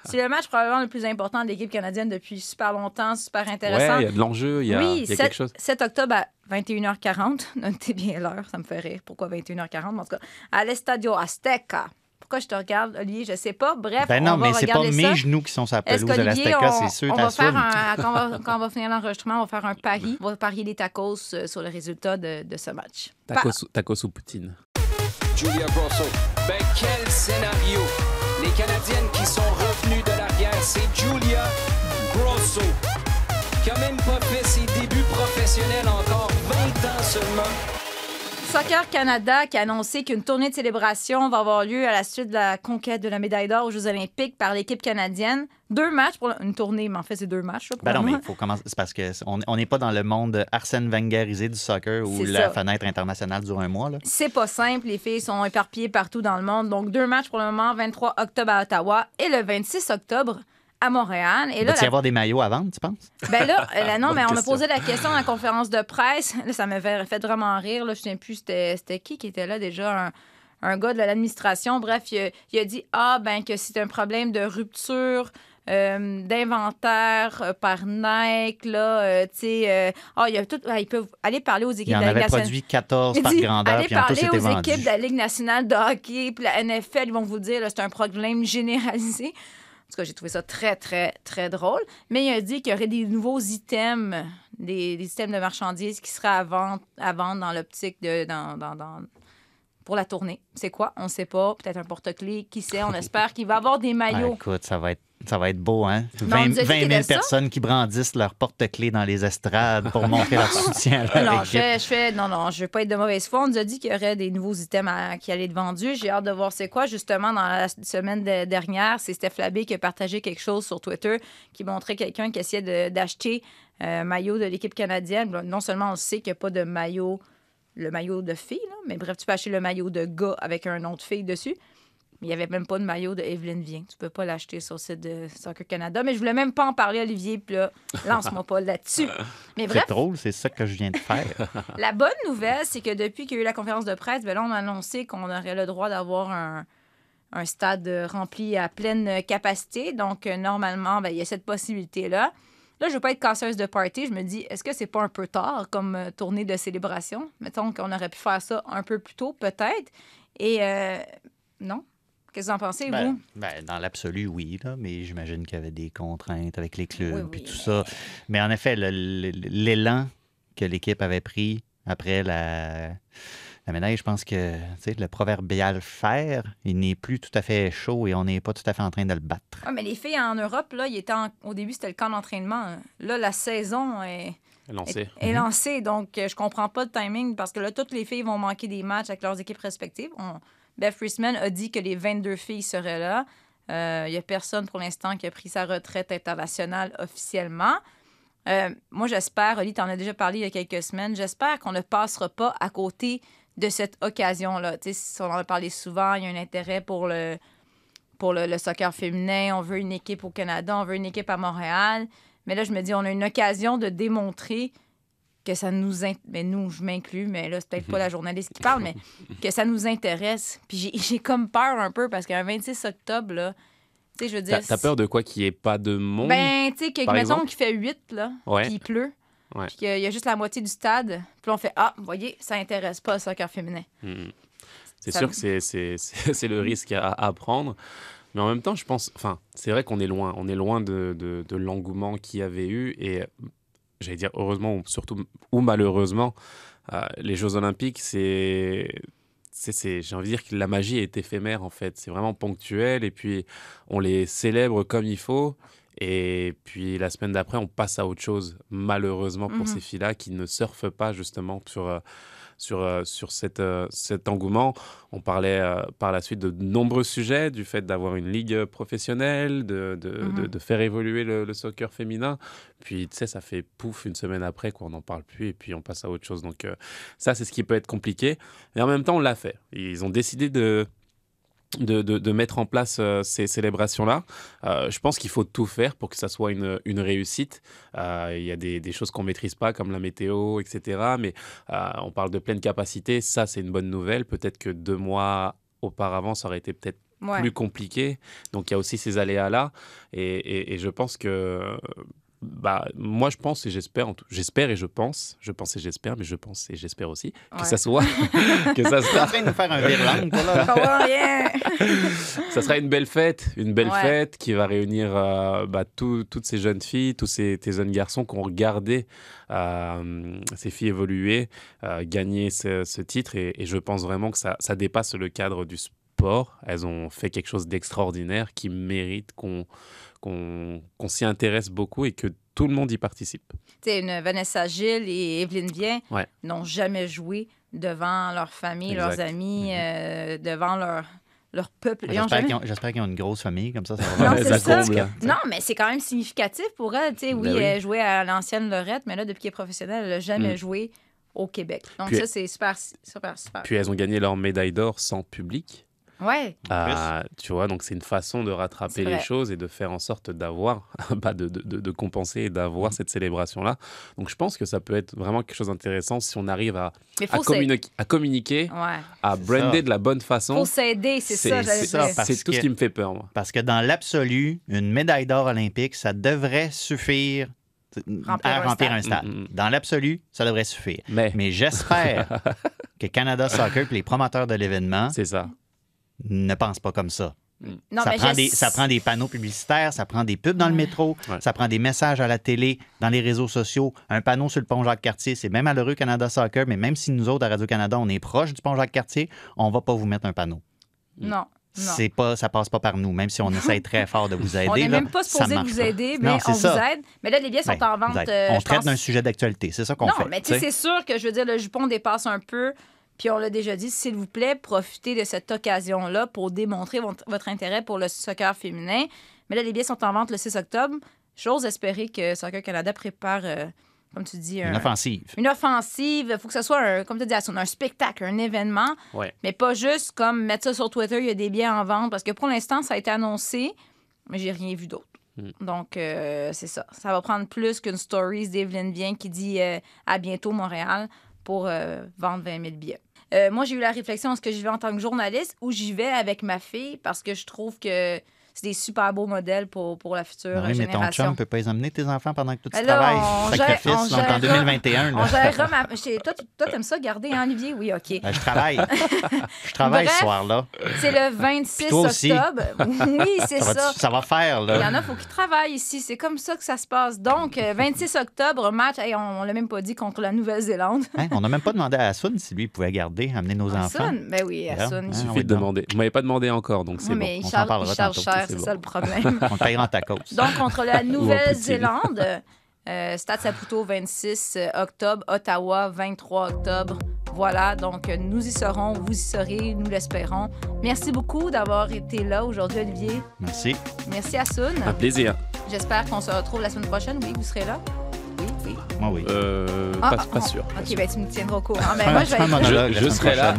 c'est le match probablement le plus important de l'équipe canadienne depuis super longtemps, super Ouais, intéressant. il y a de l'enjeu, il y a, oui, y a 7, quelque chose. 7 octobre à 21h40. Notez bien l'heure, ça me fait rire. Pourquoi 21h40? En tout cas, à l'Estadio Azteca. Pourquoi je te regarde, Olivier? Je sais pas. Bref, Ben on non, va mais c'est pas mes genoux qui sont sur la pelouse de l'Azteca, on, c'est sûr, on va faire un, quand, on va, quand on va finir l'enregistrement, on va faire un pari. On va parier des tacos euh, sur le résultat de, de ce match. Tacos, tacos ou poutine. Julia Grosso. Ben quel scénario! Les Canadiennes qui sont revenues de l'arrière, c'est Julia Grosso, qui a même pas fait ses débuts professionnels encore 20 ans seulement. Soccer Canada qui a annoncé qu'une tournée de célébration va avoir lieu à la suite de la conquête de la médaille d'or aux Jeux olympiques par l'équipe canadienne. Deux matchs pour une tournée, mais en fait, c'est deux matchs. là, pour Ben non, mais il faut commencer. C'est parce qu'on n'est pas dans le monde Arsène Wengerisé du soccer où la ça. fenêtre internationale dure un mois. C'est pas simple, les filles sont éparpillées partout dans le monde. Donc, deux matchs pour le moment, 23 octobre à Ottawa et le 26 octobre à Montréal. Et Il là, va y la- avoir des maillots à vendre, tu penses? Ben là, euh, là, non, mais on m'a question. posé la question à la conférence de presse. Là, ça m'a fait, vraiment rire. Là. Je ne sais plus c'était c'était qui qui était là déjà, un, un gars de l'administration. Bref, il a, il a dit Ah, ben que c'est un problème de rupture. euh, d'inventaire euh, par Nike, là, euh, tu sais, euh, ah, il y a tout, ah, ils peuvent aller parler aux équipes de la Ligue avait nationale. produit 14 Il par dit, grandeur, allez puis parler aux équipes de la Ligue nationale de hockey, puis la NFL, ils vont vous dire, là, c'est un problème généralisé. Tout cas, j'ai trouvé ça très, très, très drôle. Mais il a dit qu'il y aurait des nouveaux items, des, des items de marchandises qui seraient à vendre, à vendre dans l'optique de. Dans, dans, dans- pour la tournée. C'est quoi? On ne sait pas. Peut-être un porte-clés. Qui sait? On espère qu'il va avoir des Ah, maillots. écoute, ça va être, ça va être beau, hein? Mais on 20, nous a dit 20 qu'il y 000 avait ça. personnes qui brandissent leur porte-clés dans les estrades pour montrer leur soutien à leur Non, je équipe. fais, je fais- non, non, je veux pas être de mauvaise foi. On nous a dit qu'il y aurait des nouveaux items à- qui allaient être vendus. J'ai hâte de voir c'est quoi. Justement, dans la semaine de- dernière, c'est Steph Labbé qui a partagé quelque chose sur Twitter qui montrait quelqu'un qui essayait d'acheter un maillot de l'équipe canadienne. Non seulement on sait qu'il n'y a pas de maillot, le maillot de fille, là, mais bref, tu peux acheter le maillot de gars avec un nom de fille dessus. Mais il n'y avait même pas de maillot de Evelyne Vien. Tu peux pas l'acheter sur le site de Soccer Canada. Mais je voulais même pas en parler, Olivier. Puis là, lance-moi pas là-dessus. Mais bref, C'est drôle, c'est ça que je viens de faire. la bonne nouvelle, c'est que depuis qu'il y a eu la conférence de presse, ben là, on a annoncé qu'on aurait le droit d'avoir un, un stade rempli à pleine capacité. Donc, euh, normalement, ben, il y a cette possibilité-là. Là, je veux pas être casseuse de party. Je me dis, est-ce que c'est pas un peu tard comme euh, tournée de célébration? Mettons qu'on aurait pu faire ça un peu plus tôt, peut-être. Et euh, non. Qu'est-ce que vous en pensez, Ben, vous? ben, dans l'absolu, oui, là, mais j'imagine qu'il y avait des contraintes avec les clubs et oui, tout ça. Mais en effet, l'élan que l'équipe avait pris après la, la médaille, je pense que tu sais, le proverbial fer, il n'est plus tout à fait chaud et on n'est pas tout à fait en train de le battre. Ouais, mais les filles en Europe, là, il était en- au début, c'était le camp d'entraînement. Là, la saison est. Est lancée. Donc, euh, je comprends pas le timing parce que là, toutes les filles vont manquer des matchs avec leurs équipes respectives. On- Beth Friesman a dit que les 22 filles seraient là. Euh, Il y a personne pour l'instant qui a pris sa retraite internationale officiellement. Euh, moi, j'espère, Oli, tu en as déjà parlé il y a quelques semaines, j'espère qu'on ne passera pas à côté de cette occasion-là. Tu sais, si on en a parlé souvent, il y a un intérêt pour le, pour le, le soccer féminin, on veut une équipe au Canada, on veut une équipe à Montréal. Mais là, je me dis, on a une occasion de démontrer que ça nous... in- Mais nous, je m'inclus, mais là, c'est peut-être pas la journaliste qui parle, mais que ça nous intéresse. Puis j'ai- j'ai comme peur un peu parce qu'un 26 octobre, là, tu sais, je veux dire... T'as peur de quoi qu'il n'y ait pas de monde Ben, tu sais, mettons qu'il fait 8, là, Ouais. puis il pleut, Ouais. puis qu'il y a- il y a juste la moitié du stade, puis on fait « Ah, vous voyez, ça intéresse pas le soccer féminin. Mhm. C'est Ça- sûr que c'est- c'est c'est- c'est le risque à, à prendre. Mais en même temps, je pense. Enfin, c'est vrai qu'on est loin. On est loin de, de, de l'engouement qu'il y avait eu. Et j'allais dire heureusement, ou surtout, ou malheureusement, euh, les Jeux Olympiques, c'est- c'est- J'ai envie de dire que la magie est éphémère en fait. C'est vraiment ponctuel et puis on les célèbre comme il faut. Et puis la semaine d'après, on passe à autre chose, malheureusement pour Mhm. ces filles-là qui ne surfent pas justement sur, euh, sur, euh, sur cette, euh, cet engouement. On parlait euh, par la suite de nombreux sujets, du fait d'avoir une ligue professionnelle, de, de, Mhm. de- de faire évoluer le, le soccer féminin. Puis, tu sais, ça fait pouf une semaine après, quoi, on n'en parle plus et puis on passe à autre chose. Donc, euh, ça, c'est ce qui peut être compliqué. Mais en même temps, on l'a fait. Ils ont décidé de. De, de- de mettre en place euh, ces célébrations-là. Euh, je pense qu'il faut tout faire pour que ça soit une, une réussite. Euh, Il y a des, des choses qu'on maîtrise pas, comme la météo, etc. Mais on parle de pleine capacité. Ça, c'est une bonne nouvelle. Peut-être que deux mois auparavant, ça aurait été peut-être Ouais. plus compliqué. Donc, il y a aussi ces aléas-là. Et, et- et je pense que. Bah, moi, je pense et j'espère, en tout- j'espère et je pense, je pense et j'espère, mais je pense et j'espère aussi que Ouais. ça soit, que ça sera, train de nous faire un rien. ça sera une belle fête, une belle Ouais. fête qui va réunir euh, bah, tout- toutes ces jeunes filles, tous ces, jeunes garçons qui ont regardé euh, ces filles évoluer, euh, gagner ce, ce titre. Et, et je pense vraiment que ça, ça dépasse le cadre du sport. Elles ont fait quelque chose d'extraordinaire qui mérite qu'on qu'on s'y intéresse beaucoup et que tout le monde y participe. Tu sais, une Vanessa Gilles et Evelyne Vien Ouais. n'ont jamais joué devant leur famille, leurs amis, euh, devant leur, leur peuple. J'espère jamais- qu'ils ont, une grosse famille, comme ça, ça va Non, ça. comble. Non, mais c'est quand même significatif pour elle. Tu sais, oui, Ben oui. elle jouait à l'ancienne Lorette, mais là, depuis qu'elle est professionnelle, elle n'a jamais Mm. joué au Québec. Donc, Puis- ça, c'est super, super, super. Puis elles ont gagné leur médaille d'or sans public. Ouais. Ah, tu vois, donc c'est une façon de rattraper les choses et de faire en sorte d'avoir, bah, de, de, de- de compenser et Mm. d'avoir cette célébration-là. Donc je pense que ça peut être vraiment quelque chose d'intéressant si on arrive à, à, communi- communiquer, Ouais. à brander ça. de la bonne façon. Faut s'aider, c'est ça, c'est tout que- ce qui me fait peur, moi. Parce que dans l'absolu, une médaille d'or olympique, ça devrait suffire Remplir à un remplir stade. un stade. Mm, mm. Dans l'absolu, ça devrait suffire. Mais, Mais j'espère que Canada Soccer et les promoteurs de l'événement c'est ça. Ne pensent pas comme ça. Non, ça, mais prend je- des, ça prend des panneaux publicitaires, ça prend des pubs dans le métro, Ouais. ça prend des messages à la télé, dans les réseaux sociaux, un panneau sur le pont Jacques-Cartier. C'est même malheureux Canada Soccer, mais même si nous autres, à Radio-Canada, on est proche du pont Jacques-Cartier, on va pas vous mettre un panneau. Non. Non. C'est pas, ça passe pas par nous, même si on essaye très fort de vous aider. On n'est même pas supposé vous aider, mais Non, on vous aide. Mais là, les billets sont Ben, en vente. euh, on traite pense- d'un sujet d'actualité, c'est ça qu'on non, fait. mais tu sais, tu sais. c'est sûr que je veux dire, le jupon dépasse un peu. Puis on l'a déjà dit, s'il vous plaît, profitez de cette occasion-là pour démontrer votre, intérêt pour le soccer féminin. Mais là, les billets sont en vente le 6 octobre. J'ose espérer que Soccer Canada prépare, euh, comme tu dis, Une un- offensive. une offensive. Il faut que ce soit, un, comme tu dis, un spectacle, un événement. Ouais. Mais pas juste comme mettre ça sur Twitter, il y a des billets en vente. Parce que pour l'instant, ça a été annoncé, mais j'ai rien vu d'autre. Donc, euh, c'est ça. Ça va prendre plus qu'une story d'Evelyn Bien qui dit euh, à bientôt Montréal pour euh, vendre 20 000 billets. Euh, moi, j'ai eu la réflexion est-ce que j'y vais en tant que journaliste ou j'y vais avec ma fille parce que je trouve que c'est des super beaux modèles pour, pour la future Ben oui, mais ton génération. chum peut pas les emmener, tes enfants, pendant que toi, tu Ben là, travailles. on gère- Sacrifice. on donc, en gérera- 2021, On là. gérera ma... chez- Toi, tu toi, t'aimes ça garder, hein, Olivier? Oui, OK. Ben, je travaille. je travaille Bref, ce soir-là. C'est le 26 toi aussi. octobre. Oui, c'est Ça ça. va, ça va faire, Il y en là. a, faut qu'ils travaillent ici. C'est comme ça que ça se passe. Donc, euh, 26 octobre, match, hey, on, on l'a même pas dit, contre la Nouvelle-Zélande. Hein, on n'a même pas demandé à Assun si lui pouvait garder, amener nos enfants. Assun? Ben oui. Hein, Il on suffit de demander. Vous m'avez pas demandé encore, donc c'est Oui, bon. mais il On s'en charge, parlera il charge tantôt, cher, c'est c'est bon. ça le problème. On payera cause. Donc, contre la Nouvelle-Zélande, euh, Stade Saputo 26 octobre, Ottawa 23 octobre. Voilà, donc euh, nous y serons, vous y serez, nous l'espérons. Merci beaucoup d'avoir été là aujourd'hui, Olivier. Merci. Merci à Sun. Un plaisir. J'espère qu'on se retrouve la semaine prochaine. Oui, vous serez là? Oui. Moi, oui. Euh, Ah, pas, ah, pas ah. sûr. pas OK, sûr. ben tu me tiendras au courant. Un- moi, je vais monologue serai là.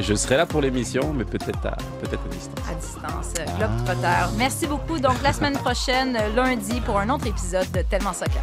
Je serai là pour l'émission, mais peut-être à, à distance. à distance. Ah. Globetrotter. Merci beaucoup. Donc, la semaine prochaine, lundi, pour un autre épisode de Tellement Soccer.